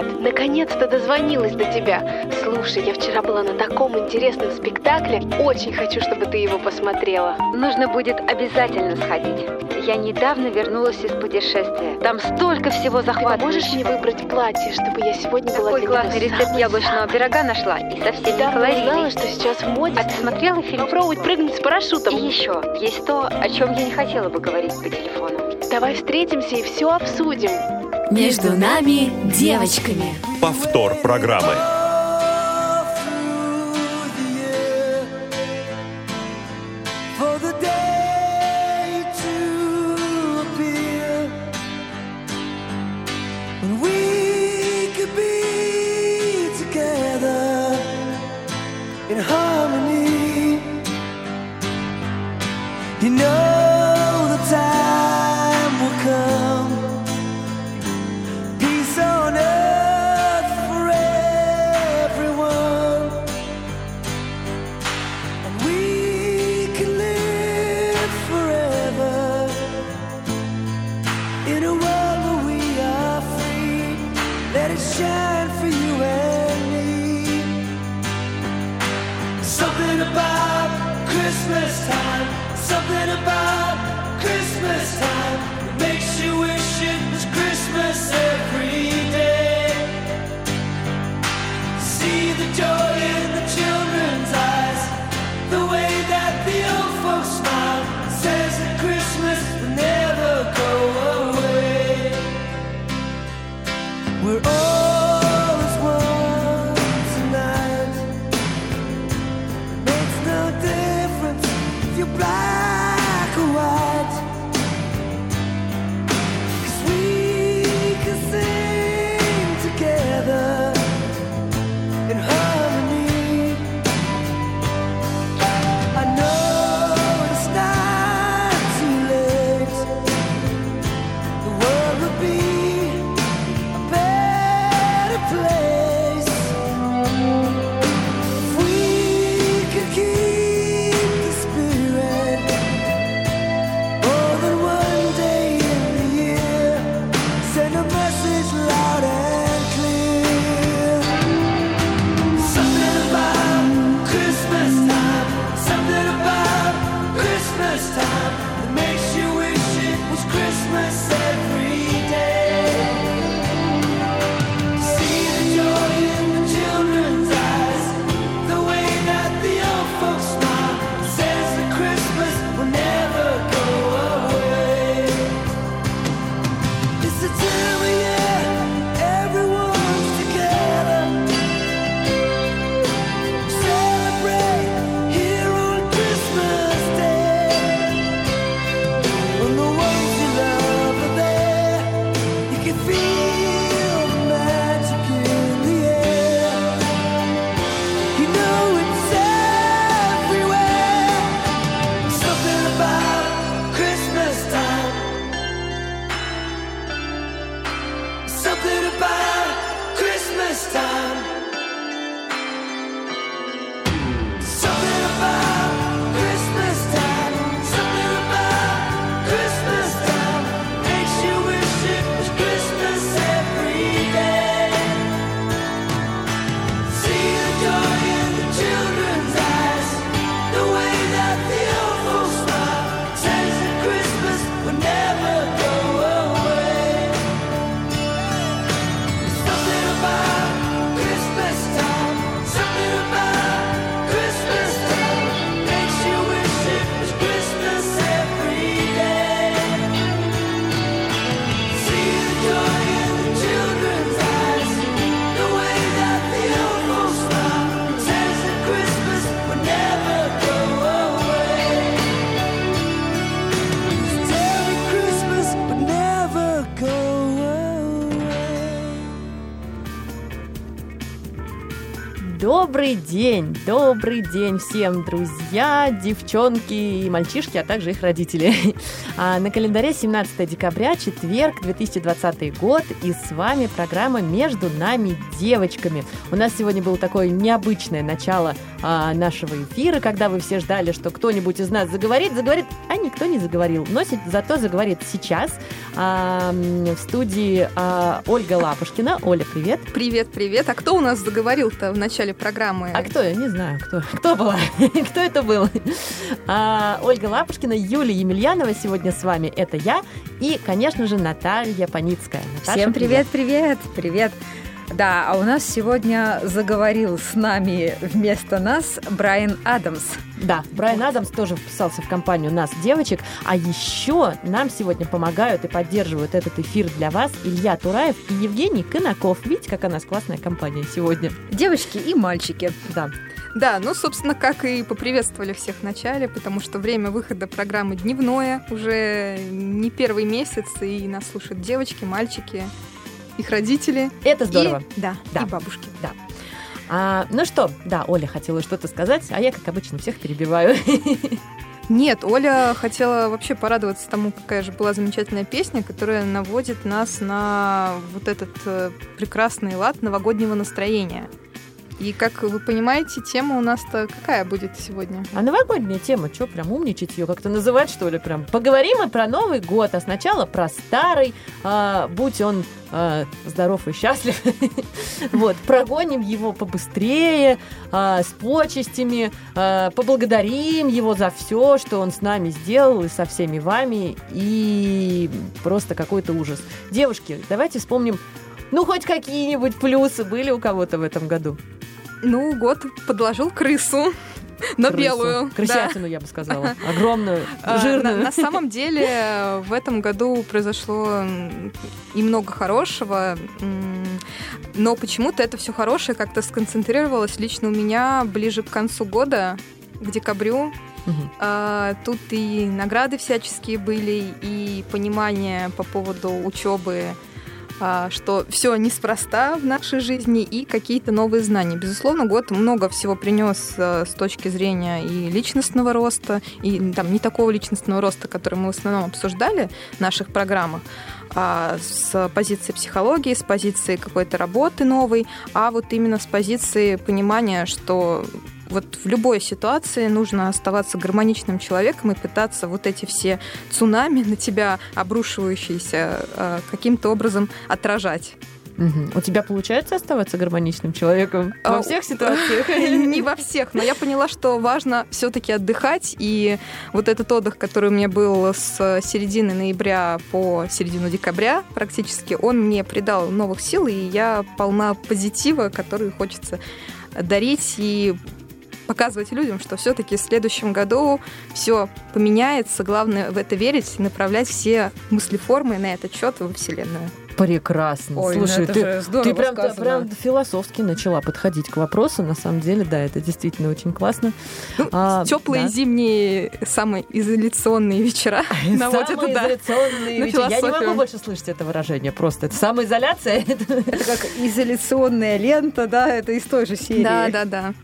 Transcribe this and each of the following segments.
Привет! Наконец-то дозвонилась до тебя. Слушай, я вчера была на таком интересном спектакле. Очень хочу, чтобы ты его посмотрела. Нужно будет обязательно сходить. Я недавно вернулась из путешествия. Там столько всего захватывающего. Ты можешь мне выбрать платье, чтобы я сегодня была Такой классный рецепт яблочного пирога нашла. И совсем не Да, калорийный. знала, что сейчас в моде. А ты смотрела фильм? Попробовать прыгнуть с парашютом. И еще, есть то, о чем я не хотела бы говорить по телефону. Давай встретимся и все обсудим. Между нами девочками. Повтор программы. День, добрый день всем, друзья, девчонки и мальчишки, а также их родители. А на календаре 17 декабря, четверг, 2020 год, и с вами программа «Между нами девочками». У нас сегодня было такое необычное начало а, нашего эфира, когда вы все ждали, что кто-нибудь из нас заговорит, заговорит, а никто не заговорил. Но зато заговорит сейчас а, в студии Ольга Лапушкина. Оля, привет. Привет, привет. А кто у нас заговорил-то в начале программы? А кто? Я не знаю, кто. Кто была? кто это был? А, Ольга Лапушкина, Юлия Емельянова сегодня с вами. Это я. И, конечно же, Наталья Паницкая. Наташа, Всем привет, привет, привет. Да, а у нас сегодня заговорил с нами вместо нас Брайан Адамс. Да, Брайан Адамс тоже вписался в компанию нас, девочек. А еще нам сегодня помогают и поддерживают этот эфир для вас Илья Тураев и Евгений Конаков. Видите, какая у нас классная компания сегодня. Девочки и мальчики. Да. Да, ну, собственно, как и поприветствовали всех в начале, потому что время выхода программы дневное, уже не первый месяц, и нас слушают девочки, мальчики, их родители. Это здорово. И, да, Да. и бабушки. А, ну что, да, Оля хотела что-то сказать, а я, как обычно, всех перебиваю. Нет, Оля хотела вообще порадоваться тому, какая же была замечательная песня, которая наводит нас на вот этот э, прекрасный лад новогоднего настроения. И, как вы понимаете, тема у нас-то какая будет сегодня? А новогодняя тема, что, прям умничать ее как-то называть, что ли, прям? Поговорим мы про Новый год, а сначала про старый, а, будь он а, здоров и счастлив. Вот, прогоним его побыстрее, а, с почестями, а, поблагодарим его за все, что он с нами сделал и со всеми вами, и просто какой-то ужас. Девушки, давайте вспомним, ну, хоть какие-нибудь плюсы были у кого-то в этом году. Ну, год подложил крысу. На Крысу. белую. да. Крысятину, я бы сказала. Огромную, А, жирную. На, на самом деле в этом году произошло и много хорошего, но почему-то это все хорошее как-то сконцентрировалось лично у меня ближе к концу года, к декабрю. А, Тут и награды всяческие были, и понимание по поводу учебы, что все неспроста в нашей жизни, и какие-то новые знания. Безусловно, год много всего принес э, с точки зрения и личностного роста, и там не такого личностного роста, который мы в основном обсуждали в наших программах, а с позиции психологии, с позиции какой-то работы новой, а вот именно с позиции понимания, что вот в любой ситуации нужно оставаться гармоничным человеком и пытаться вот эти все цунами на тебя обрушивающиеся э, каким-то образом отражать. Мгм. У тебя получается оставаться гармоничным человеком А, во всех ситуациях? Не во всех, но я поняла, что важно все-таки отдыхать. И вот этот отдых, который у меня был с середины ноября по середину декабря практически, он мне придал новых сил, и я полна позитива, который хочется дарить и показывать людям, что все-таки в следующем году все поменяется. Главное в это верить и направлять все мыслеформы на этот счет во Вселенную. Прекрасно. Ой, ну Слушай, это ты, ты прям, сказано. прям философски начала подходить к вопросу. На самом деле, да, это действительно очень классно. Ну, А, теплые да. зимние самоизоляционные вечера наводят, да. Самоизоляционные на вечера. Я не могу больше слышать это выражение. Просто это самоизоляция. Это как изоляционная лента, да, это из той же серии. Да, да, да.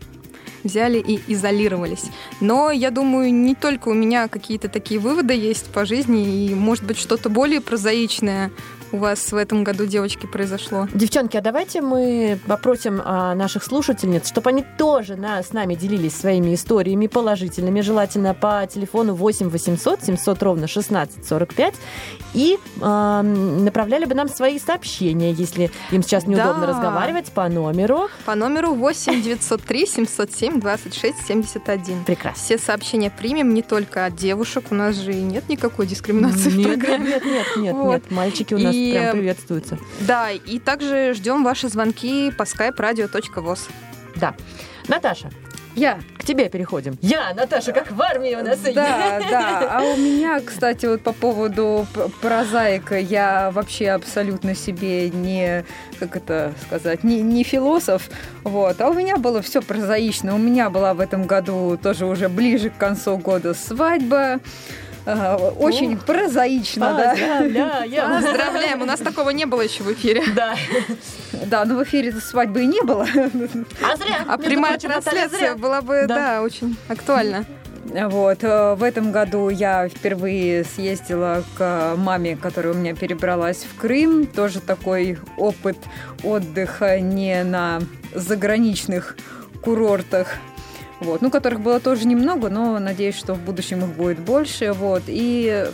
Взяли и изолировались. Но я думаю, не только у меня какие-то такие выводы есть по жизни, и, может быть, что-то более прозаичное у вас в этом году, девочки, произошло. Девчонки, а давайте мы попросим а, наших слушательниц, чтобы они тоже на- с нами делились своими историями положительными, желательно по телефону 8 800 700 ровно 16 45, и а, направляли бы нам свои сообщения, если им сейчас неудобно Да. разговаривать, по номеру. По номеру 8 903 707 26 71. Прекрасно. Все сообщения примем не только от девушек, у нас же и нет никакой дискриминации в Нет, программе. нет, нет, нет, Вот. нет, мальчики у нас И- прям приветствуются. Да, и также ждем ваши звонки по skype-radio.voz. Да. Наташа, Я. к тебе переходим. Я, Наташа, как в армии у нас. Да, да. А у меня, кстати, вот по поводу прозаика, я вообще абсолютно себе не, как это сказать, не, не философ, вот. А у меня было все прозаично. У меня была в этом году тоже уже ближе к концу года свадьба. А, Очень прозаично, да. Поздравляем. Поздравляем, у нас такого не было еще в эфире. Да. Да, но в эфире свадьбы и не было. А зря. А прямая трансляция была бы, Да. да, очень актуальна. Вот, э, в этом году я впервые съездила к маме, которая у меня перебралась в Крым. Тоже такой опыт отдыха не на заграничных курортах. Вот, ну, которых было тоже немного, но надеюсь, что в будущем их будет больше. Вот, и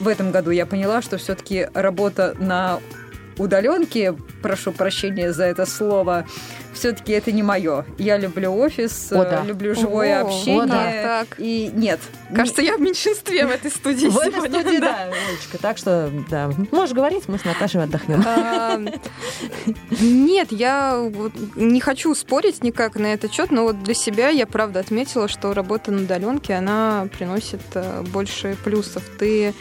в этом году я поняла, что все-таки работа на удаленке, прошу прощения за это слово, все-таки это не мое. Я люблю офис, О, да. э, люблю живое О, общение. так, так. И нет. Кажется, я в меньшинстве в этой студии В этой студии, да. да, Олечка. Так что, да, можешь говорить, мы с Наташей отдохнем. Нет, я не хочу спорить никак на этот счет, но вот для себя я правда отметила, что работа на удаленке, она приносит э, больше плюсов. Ты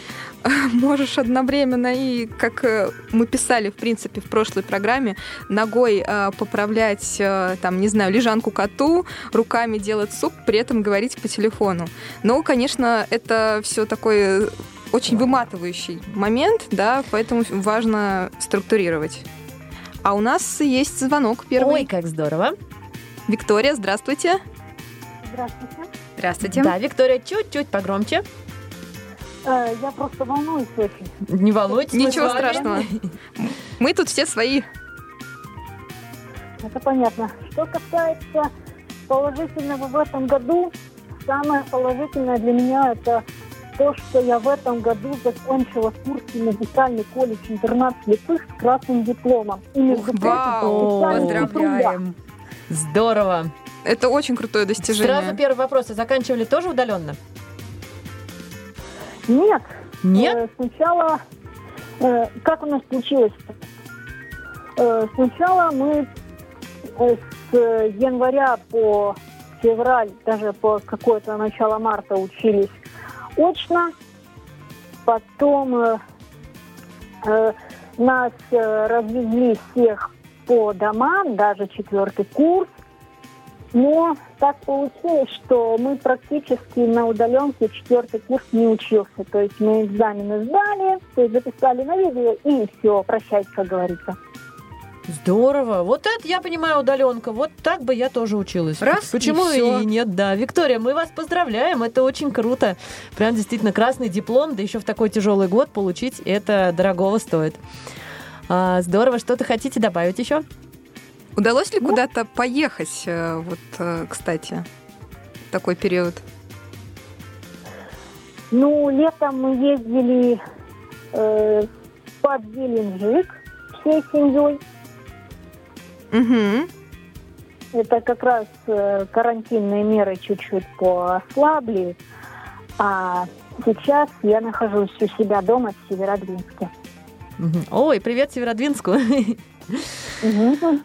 можешь одновременно и, как э, мы писали, в принципе, в прошлой программе, ногой э, поправлять, э, там, не знаю, лежанку коту, руками делать суп, при этом говорить по телефону. Но, конечно, это все такой очень выматывающий момент, да, поэтому важно структурировать. А у нас есть звонок первый. Ой, как здорово. Виктория, здравствуйте. Здравствуйте. Здравствуйте. Да, Виктория, чуть-чуть погромче. Э, Я просто волнуюсь очень. Не волнуйтесь. Ничего страшного. Мы тут все свои. Это понятно. Что касается положительного в этом году, самое положительное для меня это то, что я в этом году закончила Курский музыкальный колледж интернат слепых с красным дипломом. И между вау. Поздравляем. Здорово. Это очень крутое достижение. Сразу первый вопрос. А заканчивали тоже удаленно? Нет. Нет? Э, Сначала, э, как у нас получилось? Э, Сначала мы э, с января по февраль, даже по какое-то начало марта учились очно. Потом э, э, нас э, развезли всех по домам, даже четвертый курс. Но так получилось, что мы практически на удаленке четвертый курс не учился. То есть мы экзамены сдали, то есть записали на видео и все, прощайте, как говорится. Здорово. Вот это я понимаю удаленка. Вот так бы я тоже училась. Раз, Почему и и нет? Да, Виктория, мы вас поздравляем. Это очень круто. Прям действительно красный диплом, да еще в такой тяжелый год получить, это дорогого стоит. А, здорово. Что-то хотите добавить еще? Удалось ли куда-то поехать, э, вот, э, кстати, в такой период? Ну, летом мы ездили э, под Геленджик всей семьей. Угу. Это как раз э, карантинные меры чуть-чуть поослабли. А сейчас я нахожусь у себя дома в Северодвинске. Мгм. Ой, привет Северодвинску. Мгм.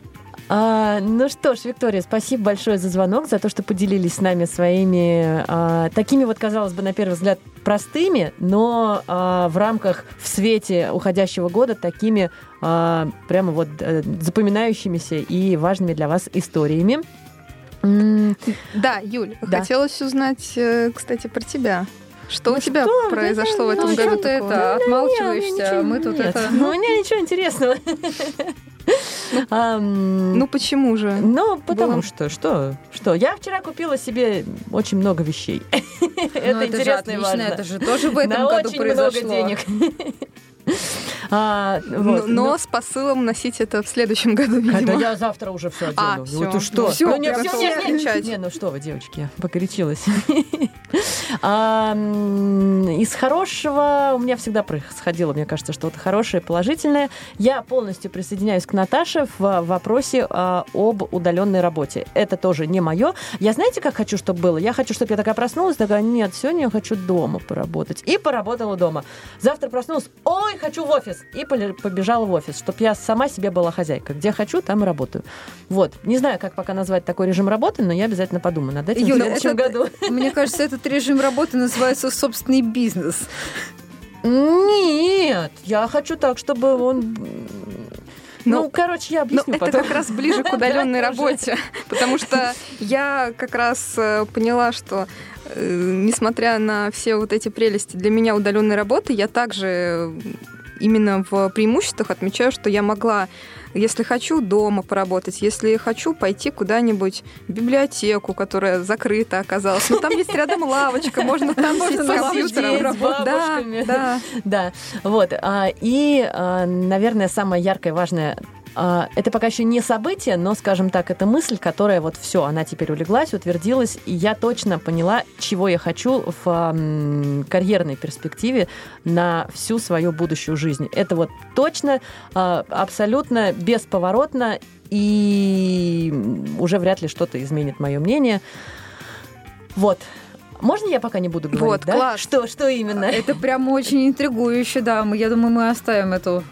А, ну что ж, Виктория, спасибо большое за звонок, за то, что поделились с нами своими а, такими вот, казалось бы, на первый взгляд, простыми, но а, в рамках, в свете уходящего года, такими а, прямо вот э, запоминающимися и важными для вас историями. Да, Юль, Да. хотелось узнать, э, кстати, про тебя. Что Ну у тебя что, произошло в ну этом Ну, году ты это, Нет, отмалчиваешься, ничего мы тут нет. это... Ну, у меня ничего интересного. Ну почему же? Ну, потому что, что, что? Я вчера купила себе очень много вещей. Ну, Это же интересно и важно. это же тоже в этом На году очень произошло. много денег. А, Но, вот, но ну, с посылом носить это в следующем году, Когда видимо. я завтра уже все А, одену. всё. Ну, ты что? Всё, ну, не, всё, всё не, не, ну что вы, девочки, покорячилась. А, Из хорошего у меня всегда происходило, мне кажется, что-то хорошее, положительное. Я полностью присоединяюсь к Наташе в вопросе а, об удаленной работе. Это тоже не мое. Я знаете, как хочу, чтобы было? Я хочу, чтобы я такая проснулась, такая, нет, сегодня я хочу дома поработать. И поработала дома. Завтра проснулась, ой, хочу в офис. И побежала в офис, чтобы я сама себе была хозяйка. Где хочу, там и работаю. Вот. Не знаю, как пока назвать такой режим работы, но я обязательно подумаю над этим в Юля, следующем это- году. Мне кажется, этот режим работы называется собственный бизнес. Нет, я хочу так, чтобы он... м, Ну, короче, я Но объясню это потом. как раз ближе к удаленной работе, потому что я как раз э, поняла, что несмотря на все вот эти прелести для меня удаленной работы, я также э, именно в преимуществах отмечаю, что я могла, если хочу, дома поработать, если хочу, пойти куда-нибудь в библиотеку, которая закрыта оказалась. Но там есть рядом лавочка, можно там Можно с компьютером работать. Да, да. Да, вот. а, И, а, наверное, самое яркое, важное это пока еще не событие, но, скажем так, это мысль, которая вот все, она теперь улеглась, утвердилась, и я точно поняла, чего я хочу в карьерной перспективе на всю свою будущую жизнь. Это вот точно, а, абсолютно бесповоротно, и уже вряд ли что-то изменит мое мнение. Вот. Можно я пока не буду говорить, Вот, да? класс. Что, что именно? Это прям очень интригующе, да. Мы- Я думаю, мы оставим эту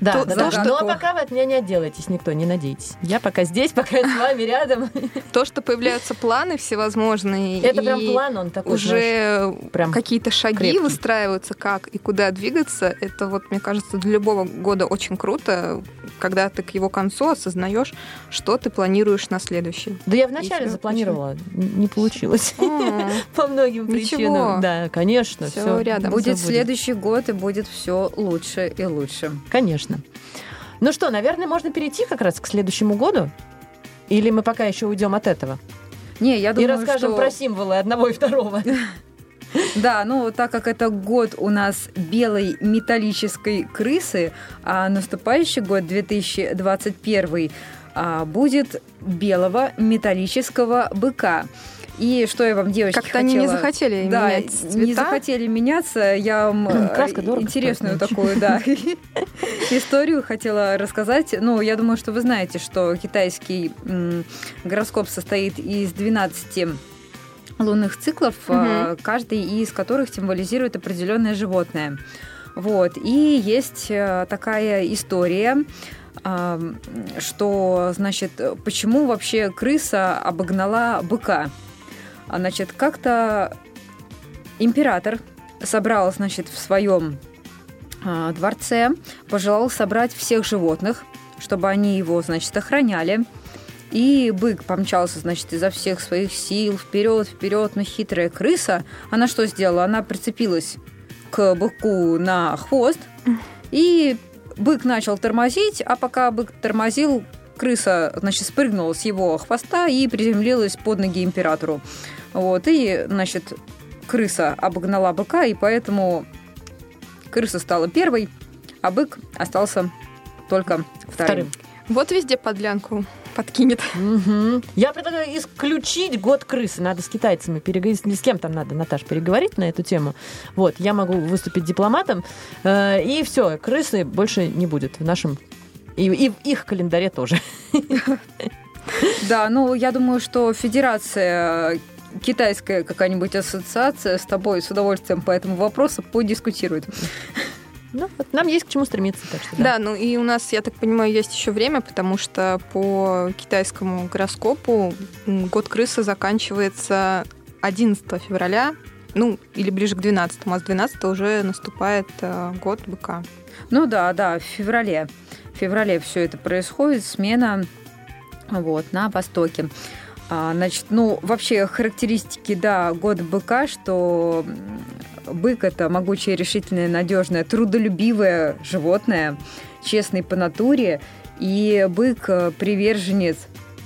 Да, То- да, то, да. что- Но пока вы от меня не отделаетесь, никто, не надейтесь. Я пока здесь, пока я с вами рядом. То, что появляются планы всевозможные. Это и прям план, он такой, уже прям какие-то шаги крепкий. выстраиваются, как и куда двигаться. Это вот, мне кажется, для любого года очень круто, когда ты к его концу осознаешь, что ты планируешь на следующий. Да я вначале запланировала, не получилось. По многим причинам. Да, конечно. Все рядом. Будет следующий год, и будет все лучше и лучше. Конечно. Ну что, наверное, можно перейти как раз к следующему году? Или мы пока еще уйдем от этого? Не, я И думаю, расскажем что... про символы одного и второго. Да, ну так как это год у нас белой металлической крысы, а наступающий год 2021 а, будет белого металлического быка. И что я вам, девочки, Как-то они не хотела- захотели да, менять не цвета. захотели меняться. Я вам э, Краска дорого интересную стоит, такую, да, историю хотела рассказать. Ну, я думаю, что вы знаете, что китайский гороскоп состоит из 12 лунных циклов, а, каждый из которых символизирует определенное животное. Вот. И есть э, такая история, что, значит, почему вообще крыса обогнала быка. А, Значит, как-то император собрал, значит, в своем а, дворце, пожелал собрать всех животных, чтобы они его, значит, охраняли. И бык помчался, значит, изо всех своих сил вперед, вперед, но хитрая крыса, она что сделала? Она прицепилась к быку на хвост, и бык начал тормозить, а пока бык тормозил, крыса, значит, спрыгнула с его хвоста и приземлилась под ноги императору. Вот, и, значит, крыса обогнала быка, и поэтому крыса стала первой, а бык остался только вторым. Вторым. Вот везде подлянку подкинет. Мгм. Я предлагаю исключить год крысы. Надо с китайцами переговорить. С кем там надо, Наташ, переговорить на эту тему. Вот, я могу выступить дипломатом. э, И все, крысы больше не будет в нашем... И, и в их календаре тоже. Да, ну, я думаю, что федерация китайская какая-нибудь ассоциация с тобой с удовольствием по этому вопросу подискутирует. Ну, вот нам есть к чему стремиться. Так что, Да, ну и у нас, я так понимаю, есть еще время, потому что по китайскому гороскопу год крысы заканчивается 11 февраля, ну, или ближе к 12, а с 12 уже наступает э, год быка. Ну да, да, в феврале. Феврале все это происходит, смена вот, на Востоке. А, значит, ну, вообще характеристики, да, года быка, что бык – это могучее, решительное, надежное, трудолюбивое животное, честный по натуре, и бык э, – приверженец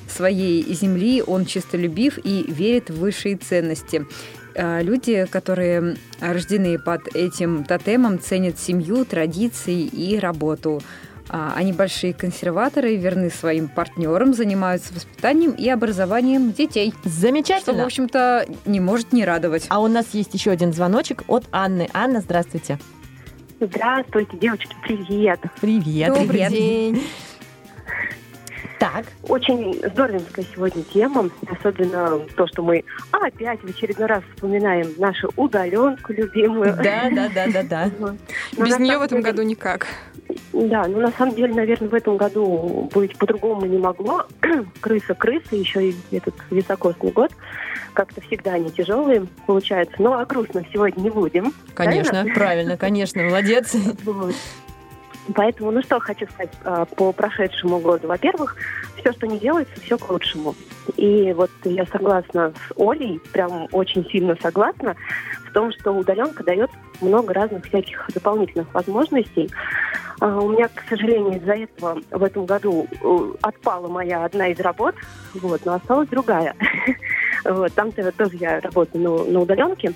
своей земли, он чистолюбив и верит в высшие ценности. А, Люди, которые рождены под этим тотемом, ценят семью, традиции и работу. А, Они большие консерваторы, верны своим партнерам, занимаются воспитанием и образованием детей. Что, в Замечательно. общем-то, не может не радовать. А у нас есть еще один звоночек от Анны. Анна, здравствуйте. Здравствуйте, девочки, привет. Привет. Добрый привет. день. Так, Очень здоровенькая сегодня тема, особенно то, что мы опять в очередной раз вспоминаем нашу удаленку любимую. да, да, да, да, да. Но Без нее в этом году никак. Да, но на самом деле, наверное, в этом году быть по-другому не могло. Крыса, крыса, еще и этот високосный год. Как-то всегда они тяжелые получаются. Но о грустных сегодня не будем. Конечно, правильно, конечно, молодец. Вот. Поэтому, ну что хочу сказать а, по прошедшему году. Во-первых, все, что не делается, все к лучшему. И вот я согласна с Олей, прям очень сильно согласна в том, что удаленка дает много разных всяких дополнительных возможностей. А, У меня, к сожалению, из-за этого в этом году э, отпала моя одна из работ, вот, но осталась другая. Вот, там-то тоже я работаю на удаленке.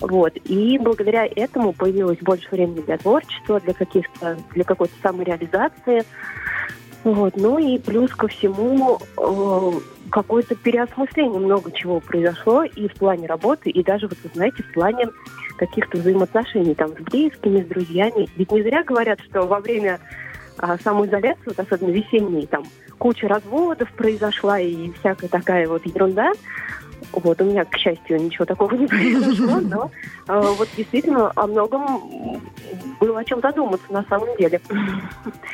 Вот. И благодаря этому появилось больше времени для творчества, для каких-то, для какой-то самореализации. Вот. Ну и плюс ко всему э, какое-то переосмысление много чего произошло и в плане работы, и даже, вот вы знаете, в плане каких-то взаимоотношений там с близкими, с друзьями. Ведь не зря говорят, что во время а, самоизоляции, вот особенно весенней, там куча разводов произошла и всякая такая вот ерунда. Вот, у меня, к счастью, ничего такого не произошло, но э, вот действительно о многом было о чем задуматься на самом деле.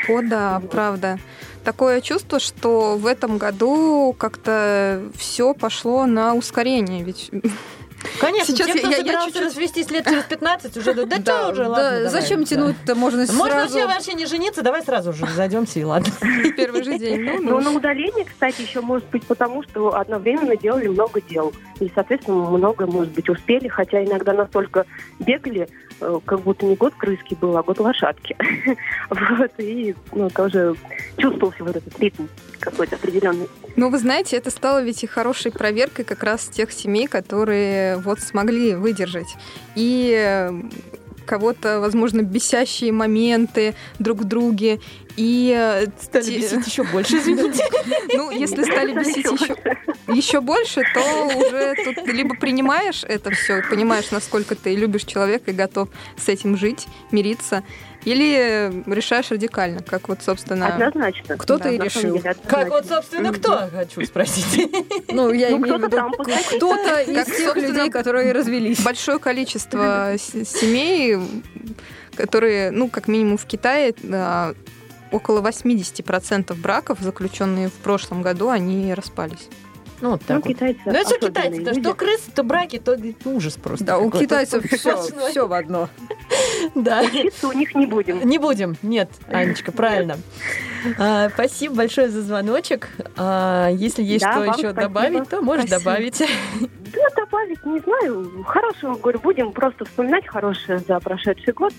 О, да, правда. Такое чувство, что в этом году как-то все пошло на ускорение. Ведь Конечно, Сейчас тем, кто я- я собирался чуть-чуть- развестись лет через 15, уже да, да, Да, уже, да, ладно, давай, зачем да. тянуть-то? Можно Можно сразу... вообще, вообще не жениться, давай сразу же разойдемся и ладно. первый же день. Ну, Но ну, на удалении, кстати, еще может быть потому, что одновременно делали много дел. И, соответственно, много, может быть, успели, хотя иногда настолько бегали, как будто не год крыски был, а год лошадки. Вот, и ну, тоже чувствовался вот этот ритм какой-то определенный. Ну, вы знаете, это стало ведь и хорошей проверкой как раз тех семей, которые вот смогли выдержать. И э, кого-то, возможно, бесящие моменты друг в друге. И э, Стали те- бесить еще больше, извините. Ну, если стали бесить еще, еще больше, то уже тут либо принимаешь это все, понимаешь, насколько ты любишь человека и готов с этим жить, мириться, или решаешь радикально, как вот, собственно... Однозначно. Кто-то и решил. деле, Как вот, собственно, кто, хочу спросить. Ну, я Ну, имею в кто-то виду, кто-то из Как, тех собственно, людей, которые развелись. большое количество семей, которые, ну, как минимум в Китае, а, около 80% браков, заключенные в прошлом году, они распались. Ну, вот Ну, так вот. китайцы Ну, это китайцы, люди. что крысы, то браки, то ужас просто. Да, у китайцев все, все в одно. Да. Учиться у них не будем. Не будем, нет, Анечка, правильно. А, спасибо большое за звоночек. А, если есть что еще добавить, то можешь добавить. Да, добавить, не знаю. Хорошего, говорю, будем просто вспоминать хорошее за прошедший год.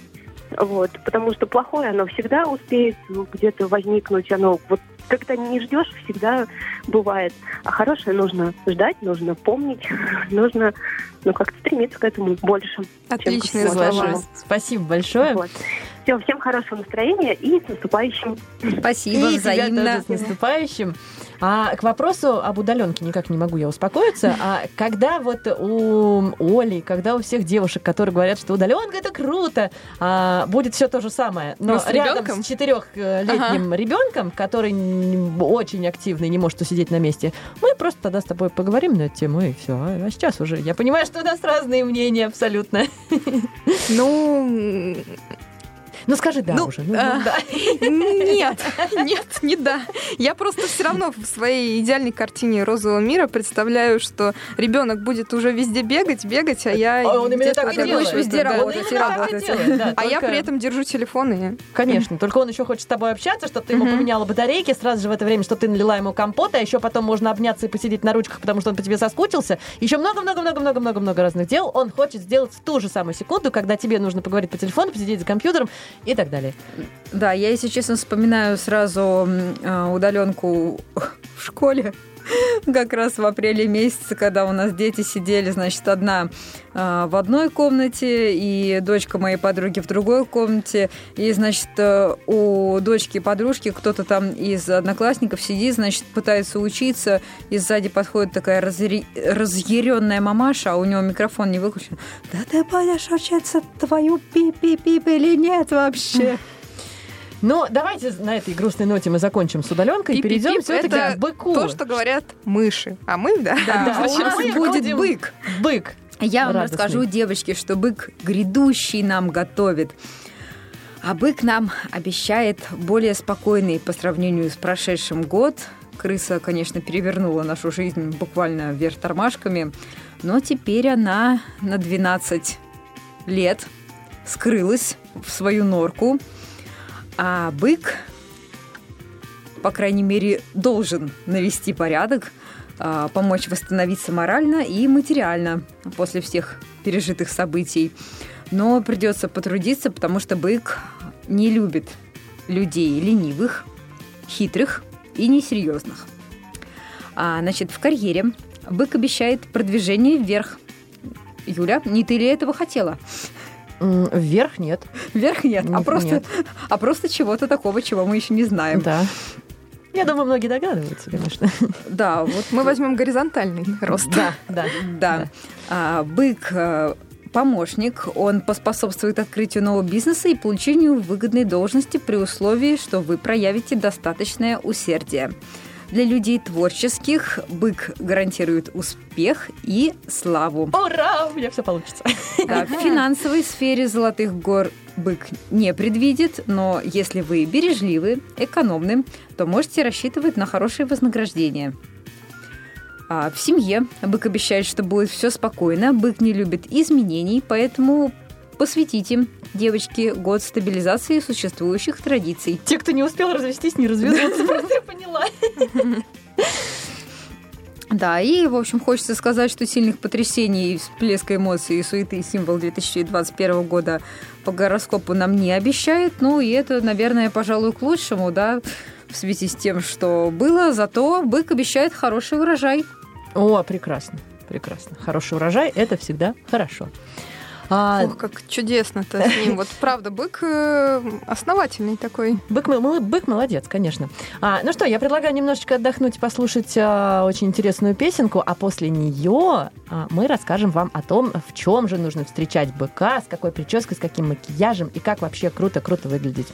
Вот, потому что плохое, оно всегда успеет где-то возникнуть, оно вот когда не ждешь, всегда бывает. А хорошее нужно ждать, нужно помнить, нужно ну, как-то стремиться к этому больше. Отличные слова. Спасибо большое. Вот. Все, всем хорошего настроения и с наступающим. Спасибо, И тебя взаимно. тоже с наступающим. А к вопросу об удаленке никак не могу я успокоиться. А когда вот у Оли, когда у всех девушек, которые говорят, что удаленка это круто, а, будет все то же самое, но Ну, с рядом ребенком? с четырехлетним ребенком, который очень активный, не может усидеть на месте, мы просто тогда с тобой поговорим на эту тему и все. А сейчас уже я понимаю, что у нас разные мнения абсолютно. Ну, Ну скажи да Ну, уже. Ну, а, ну, да. Нет, нет, не да. Я просто все равно в своей идеальной картине розового мира представляю, что ребенок будет уже везде бегать, бегать, а я А он именно так и делает. везде работать и работать. А я при этом держу телефон и Конечно, только он еще хочет с тобой общаться, чтобы ты ему поменяла батарейки, сразу же в это время, что ты налила ему компота, а еще потом можно обняться и посидеть на ручках, потому что он по тебе соскучился. Еще много-много-много-много-много-много разных дел он хочет сделать в ту же самую секунду, когда тебе нужно поговорить по телефону, посидеть за компьютером и так далее. Да, я, если честно, вспоминаю сразу удаленку в школе. Как раз в апреле месяце, когда у нас дети сидели, значит, одна э, в одной комнате и дочка моей подруги в другой комнате. И, значит, э, у дочки подружки кто-то там из одноклассников сидит, значит, пытается учиться, и сзади подходит такая разъяри- разъяренная мамаша, а у него микрофон не выключен. Да ты будешь учиться твою пип-пип-пип или нет вообще? Но давайте на этой грустной ноте мы закончим с удаленкой и перейдем все-таки это к быку. то, что говорят мыши. А мы, да, Да, у сейчас нас будет бык. Бык. Я вам Радостный. расскажу, девочки, что бык грядущий нам готовит. А бык нам обещает более спокойный по сравнению с прошедшим год. Крыса, конечно, перевернула нашу жизнь буквально вверх тормашками, но теперь она на 12 лет скрылась в свою норку. А бык, по крайней мере, должен навести порядок, а, помочь восстановиться морально и материально после всех пережитых событий. Но придется потрудиться, потому что бык не любит людей ленивых, хитрых и несерьезных. А, значит, в карьере бык обещает продвижение вверх. Юля, не ты ли этого хотела? Вверх нет. Вверх нет, а просто, нет. а просто чего-то такого, чего мы еще не знаем. Да. Я думаю, многие догадываются, конечно. Да, вот Мы возьмем горизонтальный рост. Да, да. Да. А, бык э, помощник, он поспособствует открытию нового бизнеса и получению выгодной должности при условии, что вы проявите достаточное усердие. Для людей творческих бык гарантирует успех и славу. Ура! У меня все получится. Да, в финансовой сфере золотых гор бык не предвидит, но если вы бережливы, экономны, то можете рассчитывать на хорошее вознаграждение. А в семье бык обещает, что будет все спокойно. Бык не любит изменений, поэтому посвятите девочке год стабилизации существующих традиций. Те, кто не успел развестись, не разведутся. Просто я поняла. Да, и, в общем, хочется сказать, что сильных потрясений, всплеска эмоций и суеты символ 2021 года по гороскопу нам не обещает. Ну, и это, наверное, пожалуй, к лучшему, да, в связи с тем, что было. Зато бык обещает хороший урожай. О, прекрасно. Прекрасно. Хороший урожай – это всегда хорошо. А, Ох, как чудесно-то с ним. Вот правда, бык э, основательный такой. Бык, бык молодец, конечно. А, ну что, я предлагаю немножечко отдохнуть и послушать а, очень интересную песенку, а после нее а, мы расскажем вам о том, в чем же нужно встречать быка, с какой прической, с каким макияжем и как вообще круто-круто выглядеть.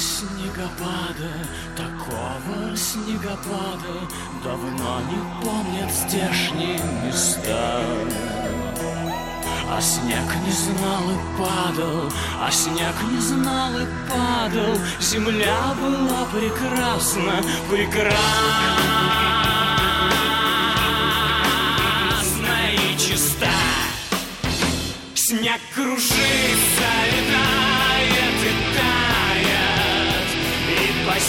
Снегопада, такого снегопада Давно не помнят здешние места. А снег не знал и падал, а снег не знал и падал. Земля была прекрасна, прекрасна и чиста. Снег кружится, летает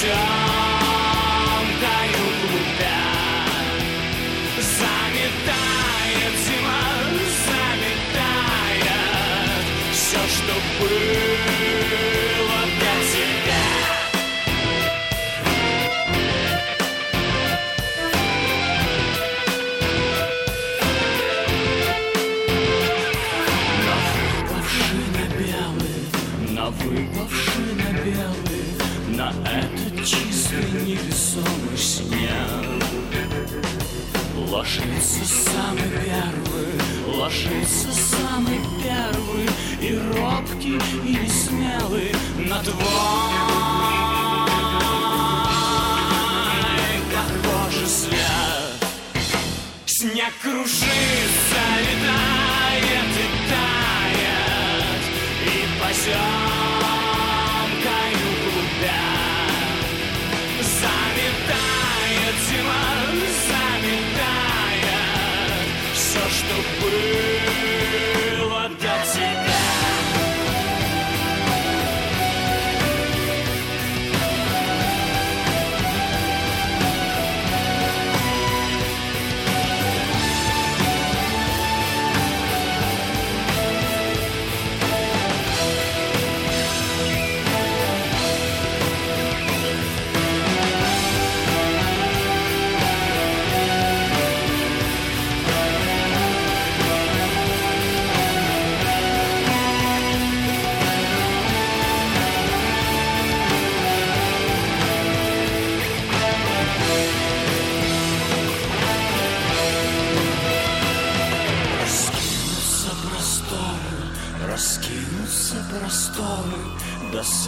Поземкою глубя Заметает зима, заметает Все, что было чистый невесомый снег. Ложится самый первый, ложится самый первый, и робкий, и несмелый на твой похожий свет. Снег кружится, летает и тает, И поземкою Зима, заметает Все, что было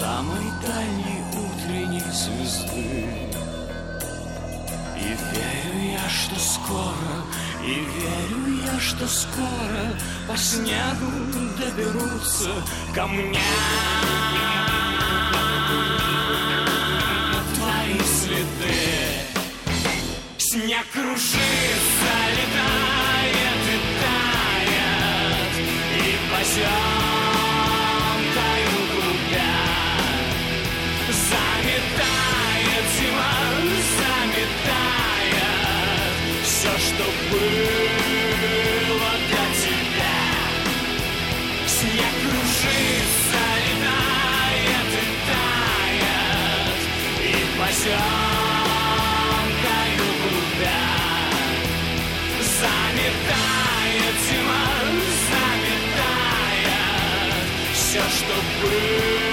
самой дальней утренней звезды. И верю я, что скоро, и верю я, что скоро по снегу доберутся ко мне. Твои следы. Снег кружится, летает и тает, и позер. Все, что было для тебя. Снег кружится, летает и тает, и поземкою губя заметает зима, заметает все, что было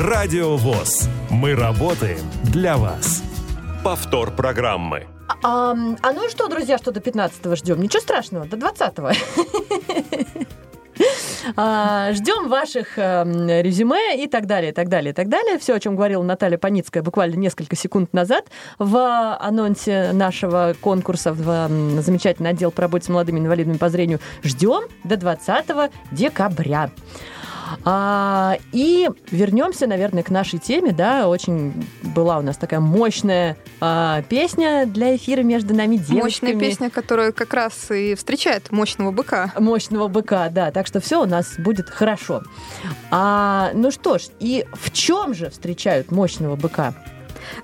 Радио ВОЗ. Мы работаем для вас. Повтор программы. А, а ну и что, друзья, что до 15-го ждем? Ничего страшного, до 20-го. А, Ждем ваших резюме и так далее, и так далее, и так далее. Все, о чем говорила Наталья Паницкая буквально несколько секунд назад в анонсе нашего конкурса в замечательный отдел по работе с молодыми инвалидами по зрению. Ждем до 20 декабря. А, и вернемся, наверное, к нашей теме, да, очень была у нас такая мощная а, песня для эфира между нами девочками. Мощная песня, которая как раз и встречает мощного быка. Мощного быка, да, так что все у нас будет хорошо. А, ну что ж, и в чем же встречают мощного быка?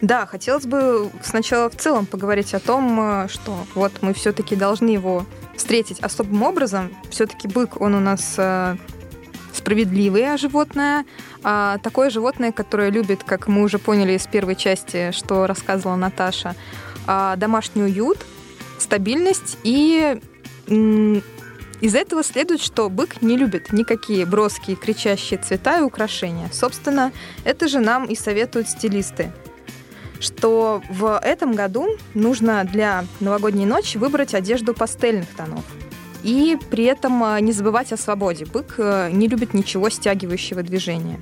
Да, хотелось бы сначала в целом поговорить о том, э, что вот мы все-таки должны его встретить особым образом. Все-таки бык, он у нас э, справедливое животное, а такое животное, которое любит, как мы уже поняли из первой части, что рассказывала Наташа, а, домашний уют, стабильность и из этого следует, что бык не любит никакие броские кричащие цвета и украшения. Собственно, это же нам и советуют стилисты что в этом году нужно для новогодней ночи выбрать одежду пастельных тонов. И при этом а, не забывать о свободе. Бык э, не любит ничего стягивающего движения.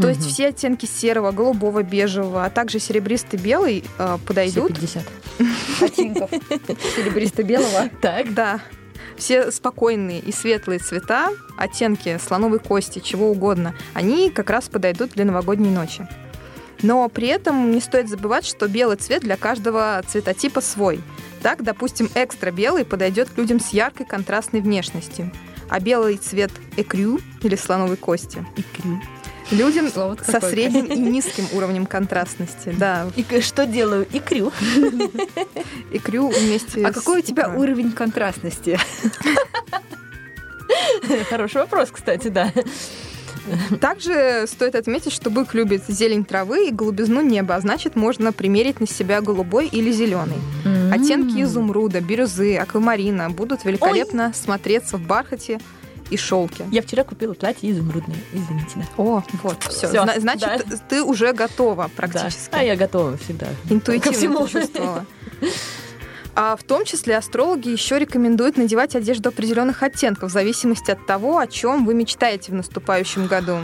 То есть Мгм. все оттенки серого, голубого, бежевого, а также серебристый белый э, Все подойдут. 50. Оттенков серебристо-белого. Так, Да. Все спокойные и светлые цвета, оттенки слоновой кости, чего угодно, они как раз подойдут для новогодней ночи. Но при этом не стоит забывать, что белый цвет для каждого цветотипа свой. Так, допустим, экстра белый подойдет людям с яркой контрастной внешностью, а белый цвет экрю или слоновой кости икрю. людям Слово со какое. средним и низким уровнем контрастности. Да, И к- что делаю? Икрю. экрю вместе А с какой у тебя уровень контрастности? Хороший вопрос, кстати, да. Также стоит отметить, что бык любит зелень травы и голубизну неба, а значит, можно примерить на себя голубой или зеленый. Оттенки изумруда, бирюзы, аквамарина будут великолепно смотреться в бархате и шелке. Я вчера купила платье изумрудное. Извините, да. О, вот, все. Всё, значит, ты уже готова практически. Да. А я готова всегда. Интуитивно всему. почувствовала. А в том числе астрологи еще рекомендуют надевать одежду определенных оттенков в зависимости от того, о чем вы мечтаете в наступающем году.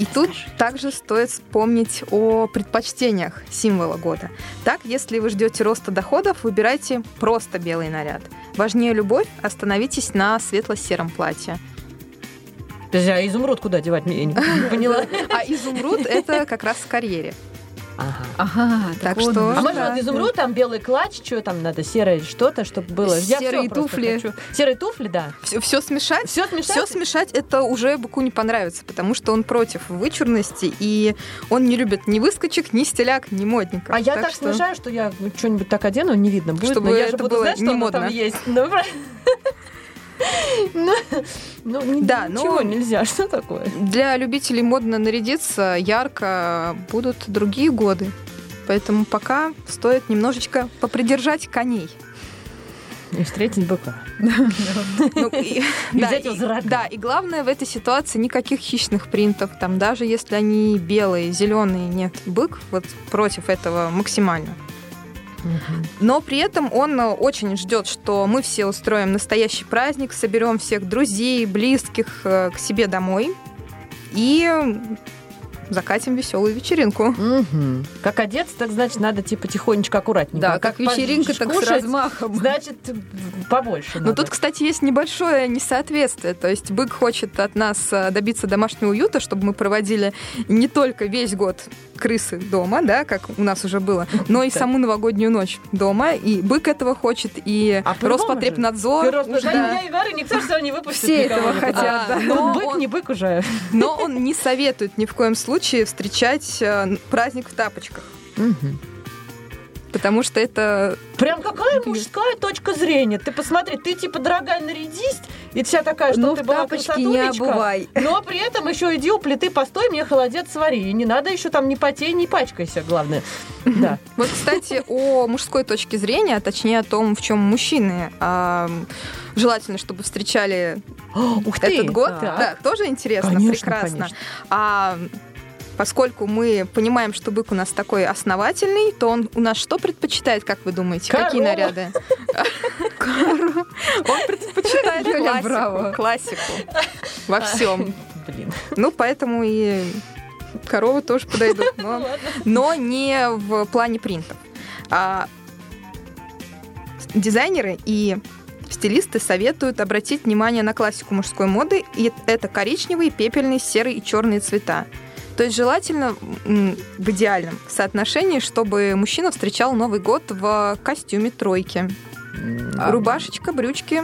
И тут также стоит вспомнить о предпочтениях символа года. Так, если вы ждете роста доходов, выбирайте просто белый наряд. Важнее любовь, остановитесь на светло-сером платье. Подожди, а изумруд куда девать? Я не поняла. А изумруд — это как раз в карьере. Ага. Ага, Так вот что-. А может, да. вот изумруд, там белый клатч, что там надо, серое что-то, чтобы было. Я Серые туфли. хочу. Серые туфли, да. Все, смешать Все смешать? Все смешать это уже быку не понравится, потому что он против вычурности, и он не любит ни выскочек, ни стиляк, ни модников. А я так, что- смешаю, что я ну, что-нибудь так одену, не видно будет, Чтобы но я же это буду было знать, что не там модно. есть. Ну, Ну, ну, Да, ну- ничего нельзя, что такое? Для любителей модно нарядиться ярко будут другие годы. Поэтому пока стоит немножечко попридержать коней. И встретить быка. Ну, да, и главное в этой ситуации никаких хищных принтов. Там даже если они белые, зеленые, нет. Бык вот против этого максимально. Но при этом он э, очень ждет, что мы все устроим настоящий праздник, соберем всех друзей, близких э, к себе домой и закатим веселую вечеринку. Мгм. Как одеться, так значит, надо типа тихонечко, аккуратненько. Да, А как вечеринка, так с кушать, размахом. Значит, побольше Но надо. Тут, кстати, есть небольшое несоответствие. То есть бык хочет от нас э, добиться домашнего уюта, чтобы мы проводили не только весь год крысы дома, да, как у нас уже было, но и саму новогоднюю ночь дома. И бык этого хочет, и А Роспотребнадзор. Никто не выпустит Все этого хотят, да. Ну, Но бык не бык уже. Но он не советует ни в коем случае встречать э, праздник в тапочках. Потому что это... Прям какая мужская точка зрения. Ты посмотри, ты типа, дорогая, нарядись, и вся такая, что Ну, ты была не обувай. Но при этом еще иди у плиты постой, мне холодец свари. И не надо еще там не потей, не пачкайся, главное. Да. Вот, кстати, о мужской точке зрения, а точнее о том, в чем мужчины а, желательно, чтобы встречали Ух ты! этот год. Так. Да, тоже интересно, Конечно, прекрасно. конечно. А поскольку мы понимаем, что бык у нас такой основательный, то он у нас что предпочитает, как вы думаете? Какие Корову. наряды? Он предпочитает классику, во всем. Блин. Ну, поэтому и коровы тоже подойдут, но, но не в плане принтов. А дизайнеры и стилисты советуют обратить внимание на классику мужской моды, и это коричневый, пепельный, серый и черные цвета. То есть желательно в идеальном соотношении, чтобы мужчина встречал Новый год в костюме тройки. А. Рубашечка, брючки,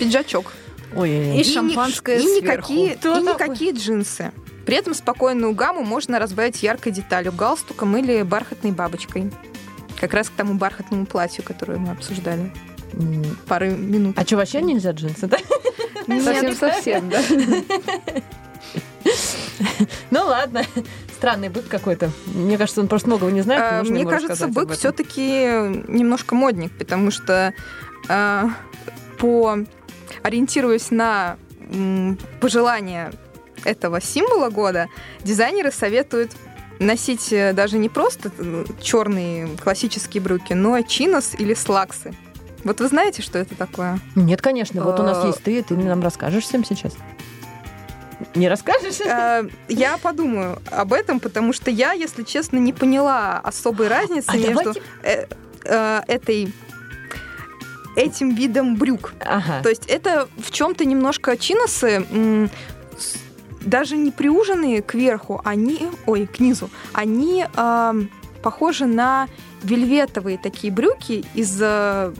пиджачок. Ой, И ни- шампанское и сверху. никакие, Кто и такой? никакие джинсы. При этом спокойную гамму можно разбавить яркой деталью, галстуком или бархатной бабочкой. Как раз к тому бархатному платью, которое мы обсуждали М, пары минут. А что, вообще нельзя джинсы, да? Совсем-совсем, да. Ну ладно. Странный бык какой-то. Мне кажется, он просто многого не знает. А, Мне кажется, бык все-таки немножко модник, потому что а, по ориентируясь на пожелания этого символа года, дизайнеры советуют носить э, даже не просто черные классические брюки, но и чинос или слаксы. Вот вы знаете, что это такое? Нет, конечно. Вот у нас А. есть ты, ты нам расскажешь всем сейчас. Не расскажешь? Э, Я подумаю об этом, потому что я, если честно, не поняла особой разницы А между э, э, этой этим видом брюк. Ага. То есть это в чем-то немножко чиносы, даже не приуженные кверху, они, ой, к низу, они ам, похожи на вельветовые такие брюки из э,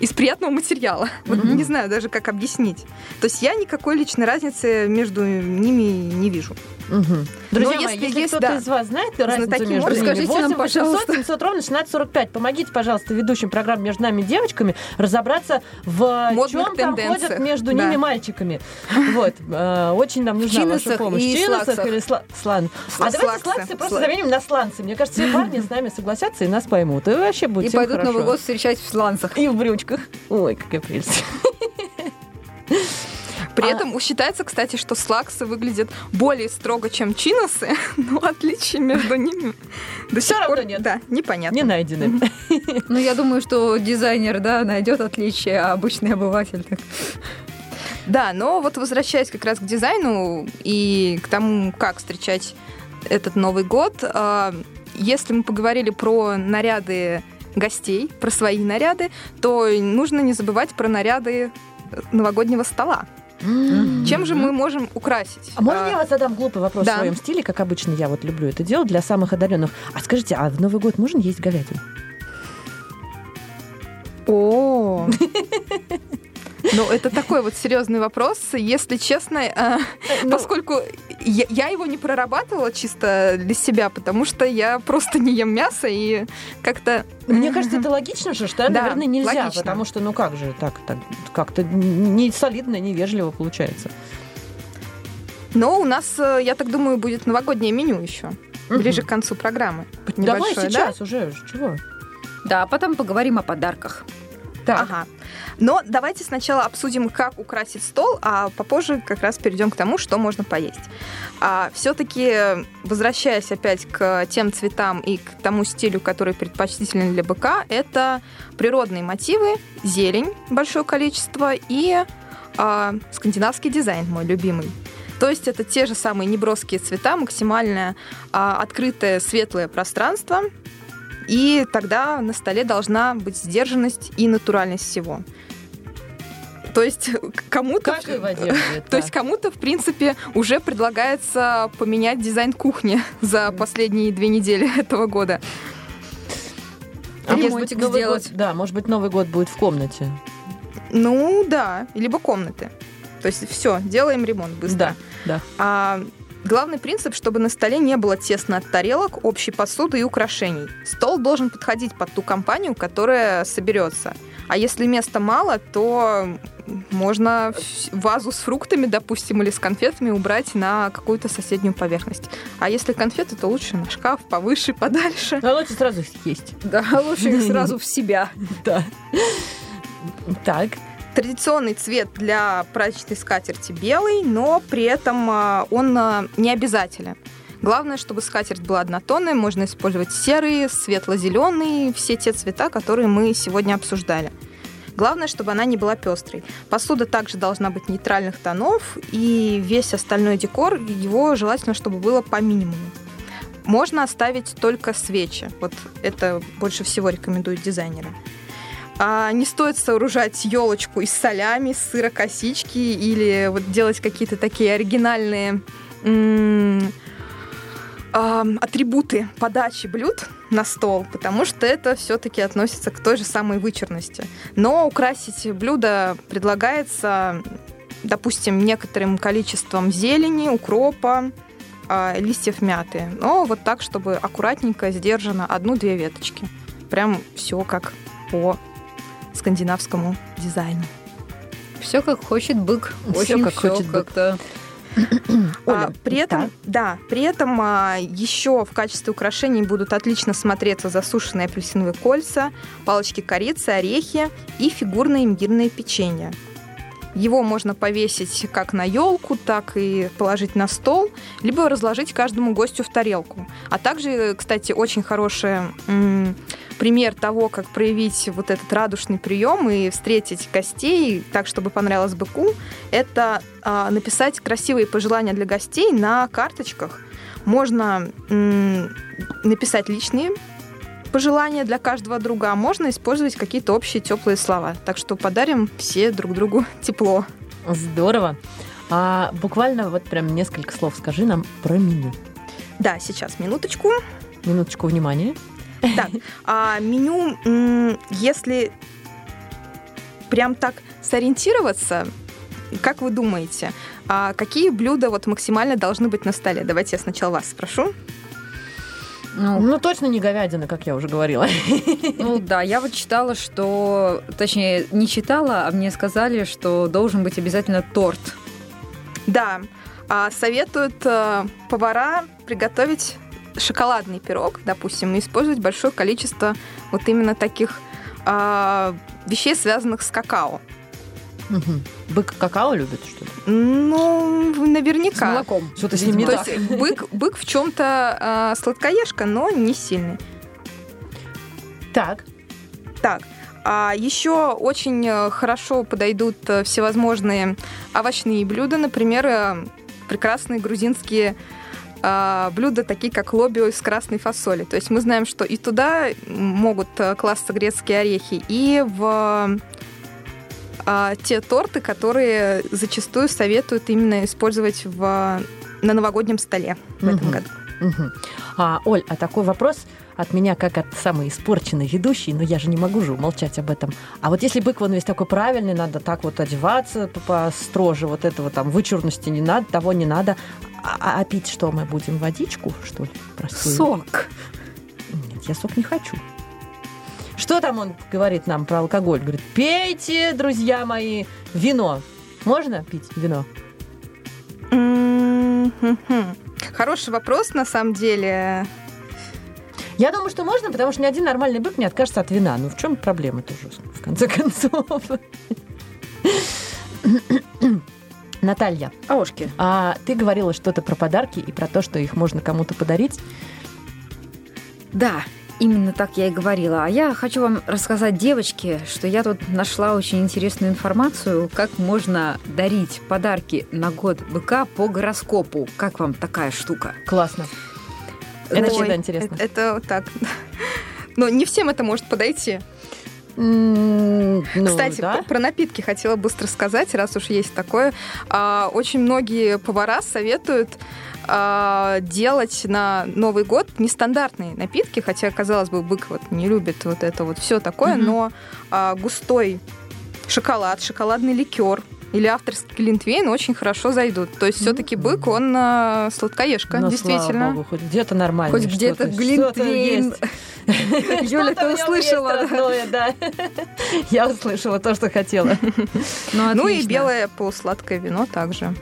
из приятного материала. Вот не знаю даже, как объяснить. То есть я никакой личной разницы между ними не вижу. Мгм. Друзья Но мои, если если есть, кто-то да, из вас знает разницу знатоки между ними, расскажите нам, 8 800 пожалуйста. 700 ровно 1645. Помогите, пожалуйста, ведущим программ «Между нами девочками» разобраться в Модных чем там ходят между Да. ними мальчиками. Вот. э, Очень нам нужна ваша помощь. и В чиносах слаксах. или сла- слан. А давайте Слаксы. слаксы просто заменим на сланцы. Мне кажется, все парни с нами согласятся и нас поймут. И вообще будет И пойдут. Новый год встречать в сланцах. И в брючках. Ой, какая прелесть. При А- этом считается, кстати, что слаксы выглядят более строго, чем чиносы, но отличий между ними до сих пор нет. Да, непонятно. Не найдены. Ну, я думаю, что дизайнер, да, найдет отличие, а обычный обыватель так. Да, но вот возвращаясь как раз к дизайну и к тому, как встречать этот Новый год, а, если мы поговорили про наряды гостей, про свои наряды, то нужно не забывать про наряды новогоднего стола. Чем же мы можем украсить? А можно А, я вас задам глупый вопрос да. в своем стиле, как обычно я вот люблю это делать для самых одаренных? А скажите, а в Новый год можно есть говядину? О, ну это такой вот серьезный вопрос. Если честно, э, Ну, поскольку я, я его не прорабатывала чисто для себя, потому что я просто не ем мясо и как-то... Мне кажется, это логично же, что, Да, наверное, нельзя, логично. потому что, ну как же, так, так как-то не солидно, невежливо получается. Но у нас, э, я так думаю, будет новогоднее меню еще. ближе к концу программы. Давай Небольшое, да? сейчас уже, чего? Да, а потом поговорим о подарках. Так, Ага. Но давайте сначала обсудим, как украсить стол, а попозже как раз перейдем к тому, что можно поесть. А, все-таки, возвращаясь опять к тем цветам и к тому стилю, который предпочтителен для быка, это природные мотивы, зелень, большое количество, и а, скандинавский дизайн, мой любимый. То есть это те же самые неброские цвета, максимально а, открытое светлое пространство, и тогда на столе должна быть сдержанность и натуральность всего. То есть кому-то... как и в одежде. То есть кому-то, в принципе, уже предлагается поменять дизайн кухни за последние две недели этого года. А может быть, Новый сделать. год- да, может быть, Новый год будет в комнате. Ну да, либо комнаты. То есть все, делаем ремонт быстро. Да, да. А главный принцип, чтобы на столе не было тесно от тарелок, общей посуды и украшений. Стол должен подходить под ту компанию, которая соберется. А если места мало, то можно вазу с фруктами, допустим, или с конфетами убрать на какую-то соседнюю поверхность. А если конфеты, то лучше на шкаф, повыше, подальше. А лучше сразу их съесть. Да, лучше их сразу в себя. Да. Так, Традиционный цвет для праздничной скатерти белый, но при этом а, он а, не обязателен. Главное, чтобы скатерть была однотонной, можно использовать серые, светло-зеленые, все те цвета, которые мы сегодня обсуждали. Главное, чтобы она не была пестрой. Посуда также должна быть нейтральных тонов, и весь остальной декор, его желательно, чтобы было по минимуму. Можно оставить только свечи. Вот это больше всего рекомендуют дизайнеры. А не стоит сооружать елочку из солями, сырокосички или вот делать какие-то такие оригинальные атрибуты подачи блюд на стол, потому что это все-таки относится к той же самой вычурности. Но украсить блюдо предлагается, допустим, некоторым количеством зелени, укропа, а, листьев мяты. Но вот так, чтобы аккуратненько, сдержанно, одну-две веточки. Прям все как по скандинавскому дизайну. Все как хочет бык. Очень как хочет как-то А, Оля, при этом, так. да, при этом а, еще в качестве украшений будут отлично смотреться засушенные апельсиновые кольца, палочки корицы, орехи и фигурные имбирные печенья. Его можно повесить как на елку, так и положить на стол, либо разложить каждому гостю в тарелку. А также, кстати, очень хороший м, пример того, как проявить вот этот радушный прием и встретить гостей так, чтобы понравилось быку, это а, написать красивые пожелания для гостей на карточках. Можно м, написать личные пожелания для каждого друга, а можно использовать какие-то общие теплые слова. Так что подарим все друг другу тепло. здорово. А буквально вот прям несколько слов скажи нам про меню. Да, сейчас минуточку. Минуточку внимания. Так, а меню, если прям так сориентироваться, как вы думаете, а какие блюда вот максимально должны быть на столе? Давайте я сначала вас спрошу. Ну, Ну, точно не говядина, как я уже говорила. ну да, я вот читала, что... Точнее, не читала, а мне сказали, что должен быть обязательно торт. Да, а, советуют э, повара приготовить шоколадный пирог, допустим, и использовать большое количество вот именно таких а, вещей, связанных с какао. Мгм. Бык какао любит, что ли? Ну, С наверняка. молоком. Что-то с ним не То так. есть бык, бык в чем-то сладкоежка, но не сильный. Так, Так, а еще очень э, хорошо подойдут э, всевозможные овощные блюда, например, э, прекрасные грузинские а, блюда, такие как лобио из красной фасоли. То есть мы знаем, что и туда могут э, класться грецкие орехи, и в а, те торты, которые зачастую советуют именно использовать в, на новогоднем столе в этом году. Мгм. А, Оль, а такой вопрос от меня, как от самой испорченной ведущей, но я же не могу же умолчать об этом. А вот если бык, он весь такой правильный, надо так вот одеваться по- построже, вот этого там вычурности не надо, того не надо. А, а пить что мы будем? Водичку, что ли? Простую? Сок. Нет, я сок не хочу. Что там он говорит нам про алкоголь? Говорит, пейте, друзья мои, вино. Можно пить вино? Хороший вопрос, на самом деле. Я думаю, что можно, потому что ни один нормальный бык не откажется от вина. Ну в чем проблема тоже, в конце концов? Наталья, Аушки. а ты говорила что-то про подарки и про то, что их можно кому-то подарить. Да, именно так я и говорила. А я хочу вам рассказать, девочки, что я тут нашла очень интересную информацию, как можно дарить подарки на год быка по гороскопу. Как вам такая штука? Классно. Это Значит, всегда интересно. Это, это вот так. Но не всем это может подойти. М, ну, Кстати, да. про напитки хотела быстро сказать, раз уж есть такое. А, Очень многие повара советуют а, делать на Новый год нестандартные напитки, хотя, казалось бы, бык вот не любит вот это вот все такое, Мгм. но а, густой шоколад, шоколадный ликер или авторский глинтвейн очень хорошо зайдут. То есть все-таки бык, он а, сладкоежка, Ну, слава действительно. богу, хоть где-то нормально. Хоть где-то глинтвейн. Юля, ты услышала, да? Я услышала то, что хотела. Ну и белое полусладкое вино также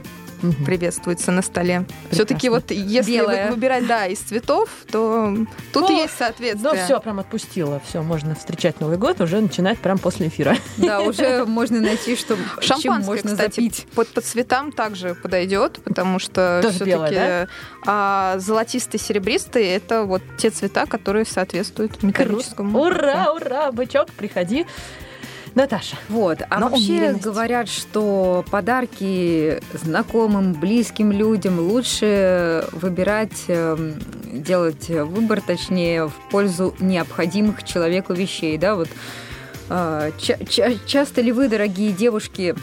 Мгм. приветствуется на столе. Все-таки вот если вы- выбирать, да, из цветов, то тут Ох, есть соответствие. Ну все, прям отпустила. Все, можно встречать Новый год, уже начинать прям после эфира. Да, уже можно найти, что Шампанское, можно кстати, запить. под, по цветам также подойдет, потому что все-таки белое, золотистый, серебристый это вот те цвета, которые соответствуют металлическому. Ура, ура, бычок, приходи. Наташа, Вот. А Но вообще умеренность. говорят, что подарки знакомым, близким людям лучше выбирать, эм, делать выбор, точнее, в пользу необходимых человеку вещей, да, вот. а, ча- ча- часто ли вы, дорогие девушки,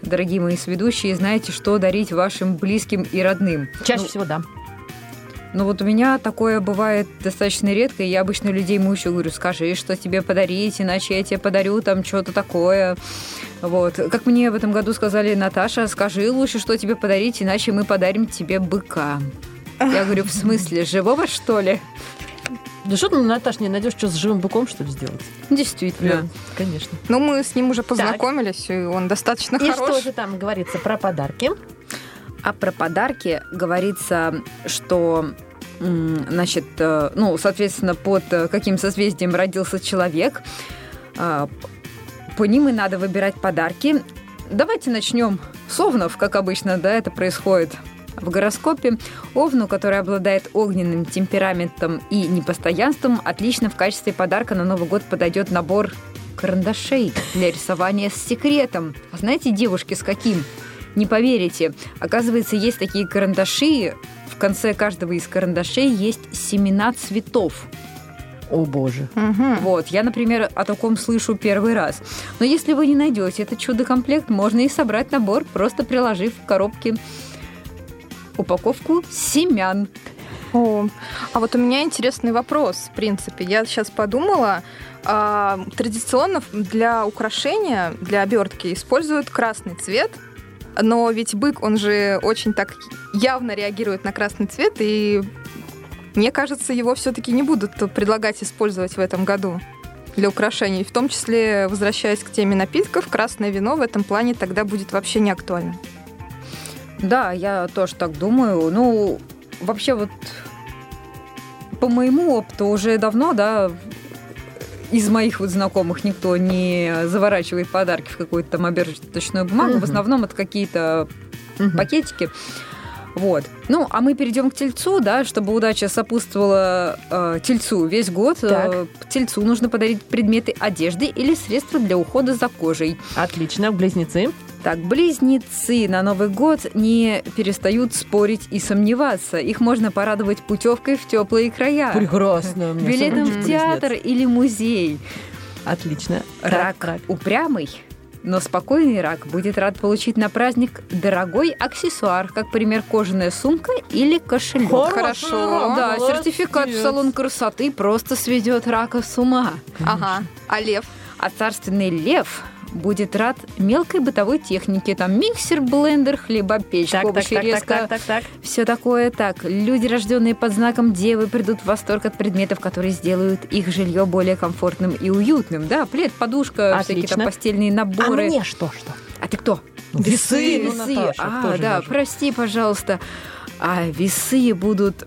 дорогие мои сведущие, знаете, что дарить вашим близким и родным? чаще Ну, всего да. Ну вот у меня такое бывает достаточно редко, и я обычно людей мучу, говорю, скажи, что тебе подарить, иначе я тебе подарю там что-то такое. Вот. Как мне в этом году сказали, Наташа, скажи лучше, что тебе подарить, иначе мы подарим тебе быка. Я говорю, в смысле, живого, что ли? Да что ты, Наташ, не найдешь, что с живым быком, что ли, сделать? Действительно. конечно. Ну, мы с ним уже познакомились, и он достаточно И хорош. что же там говорится про подарки? А про подарки говорится, что значит, э, ну, соответственно, под э, каким созвездием родился человек, а, по ним и надо выбирать подарки. Давайте начнем с овнов, как обычно, да, это происходит в гороскопе. Овну, который обладает огненным темпераментом и непостоянством, отлично в качестве подарка на Новый год подойдет набор карандашей для рисования с секретом. А знаете, девушки, с каким? Не поверите. Оказывается, есть такие карандаши. В конце каждого из карандашей есть семена цветов. О, боже. Мгм. Вот, я, например, о таком слышу первый раз. Но если вы не найдете этот чудо-комплект, можно и собрать набор, просто приложив в коробке упаковку семян. О, а вот у меня интересный вопрос, в принципе. Я сейчас подумала, а, традиционно для украшения, для обертки используют красный цвет, но ведь бык, он же очень так явно реагирует на красный цвет, и мне кажется, его все-таки не будут предлагать использовать в этом году для украшений. В том числе, возвращаясь к теме напитков, красное вино в этом плане тогда будет вообще не актуально. Да, я тоже так думаю. Ну, вообще вот по моему опыту уже давно, да, из моих вот знакомых никто не заворачивает подарки в какую-то там оберточную бумагу. В Мгм. основном это какие-то Мгм. пакетики. Вот. Ну, а мы перейдем к тельцу, да, чтобы удача сопутствовала э, тельцу весь год. Э, тельцу нужно подарить предметы одежды или средства для ухода за кожей. Отлично, близнецы. Так, близнецы на Новый год не перестают спорить и сомневаться. Их можно порадовать путевкой в теплые края, Прекрасно. билетом в театр близнец. или музей. Отлично. Рак, рак. упрямый, но спокойный рак будет рад получить на праздник дорогой аксессуар, как пример кожаная сумка или кошелек. Хорошо. рак, Да, молодец. сертификат в салон красоты просто сведет рака с ума. Ага. А лев? А царственный лев будет рад мелкой бытовой технике. Там миксер, блендер, хлебопечка, Так, так, овощи, так, так, резка. так, так, так. Все такое так. Люди, рожденные под знаком Девы, придут в восторг от предметов, которые сделают их жилье более комфортным и уютным. Да, плед, подушка, всякие там Отлично. постельные А наборы. мне что, что? А ты кто? Весы, ну, Весы. Наташа, а, кто же да, я же? прости, пожалуйста. А весы будут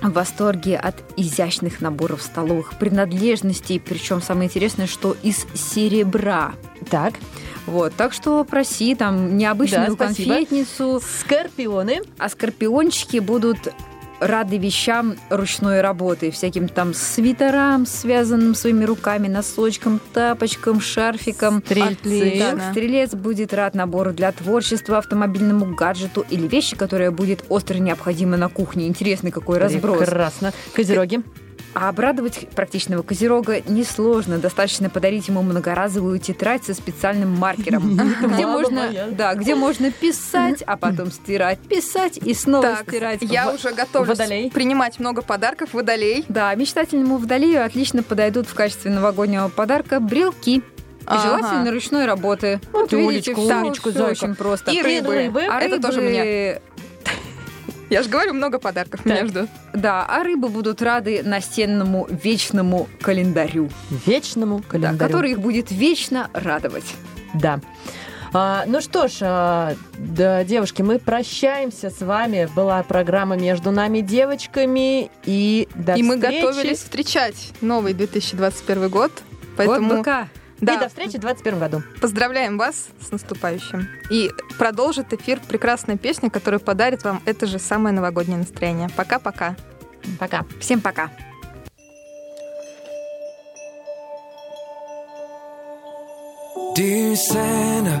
в восторге от изящных наборов столовых принадлежностей, причем самое интересное, что из серебра. Так, Вот, так что проси там необычную Да, спасибо. конфетницу, скорпионы. а скорпиончики будут рады вещам ручной работы, всяким там свитерам, связанным своими руками, носочкам, тапочкам, шарфикам. Стрельцы. Так, стрелец будет рад набору для творчества, автомобильному гаджету или вещи, которая будет остро необходима на кухне. Интересный какой разброс. Прекрасно. Козероги. А обрадовать практичного козерога несложно. Достаточно подарить ему многоразовую тетрадь со специальным маркером, где можно, да, где можно писать, а потом стирать, писать и снова стирать. я уже готовлюсь принимать много подарков. Водолей. Да, мечтательному водолею отлично подойдут в качестве новогоднего подарка брелки. И Ага. желательно ручной работы. Вот видите, Улечку, всё- улечку, всё зайка. очень просто. И рыбы. А Это тоже рыбы- мне. Я же говорю, много подарков Так. между. Да, а рыбы будут рады настенному вечному календарю, Вечному да, календарю. который их будет вечно радовать. Да. А, ну что ж, а, да, девушки, мы прощаемся с вами. Была программа между нами девочками и до И мы встречи. готовились встречать новый 2021 год. Поэтому быка. Да, И до встречи в 2021 году. поздравляем вас с наступающим. И продолжит эфир прекрасная песня, которая подарит вам это же самое новогоднее настроение. Пока-пока. Пока. Всем пока. Dear Santa,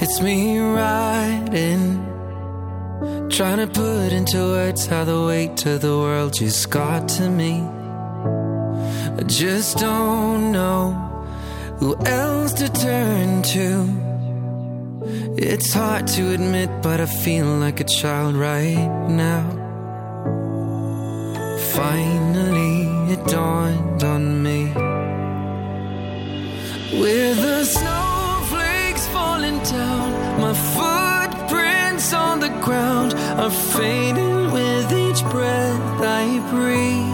it's me writing. Trying to put into words how the weight of the world just got to me. I just don't know who else to turn to. It's hard to admit, but I feel like a child right now. Finally, it dawned on me. With the snowflakes falling down, my footprints on the ground are fading with each breath I breathe.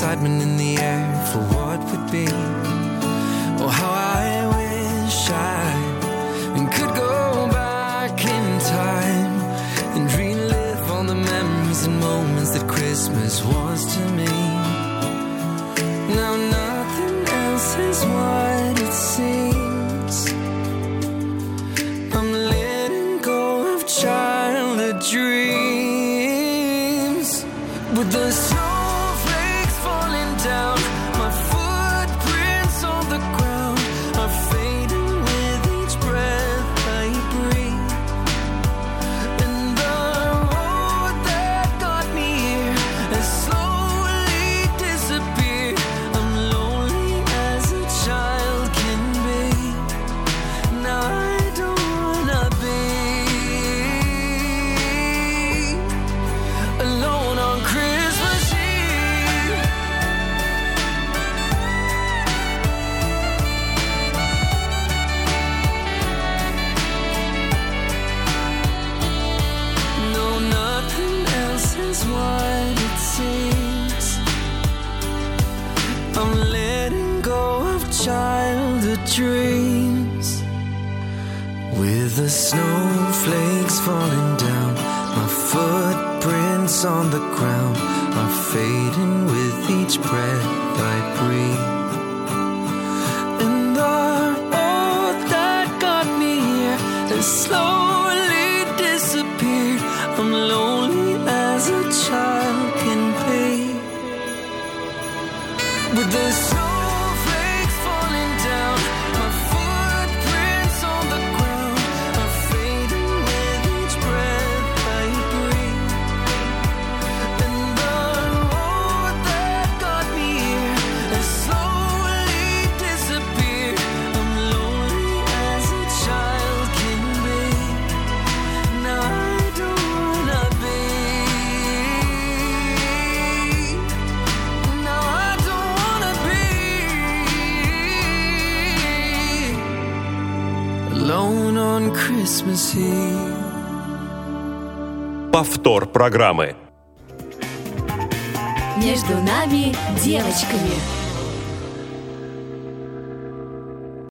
excitement in the программы. Между нами девочками.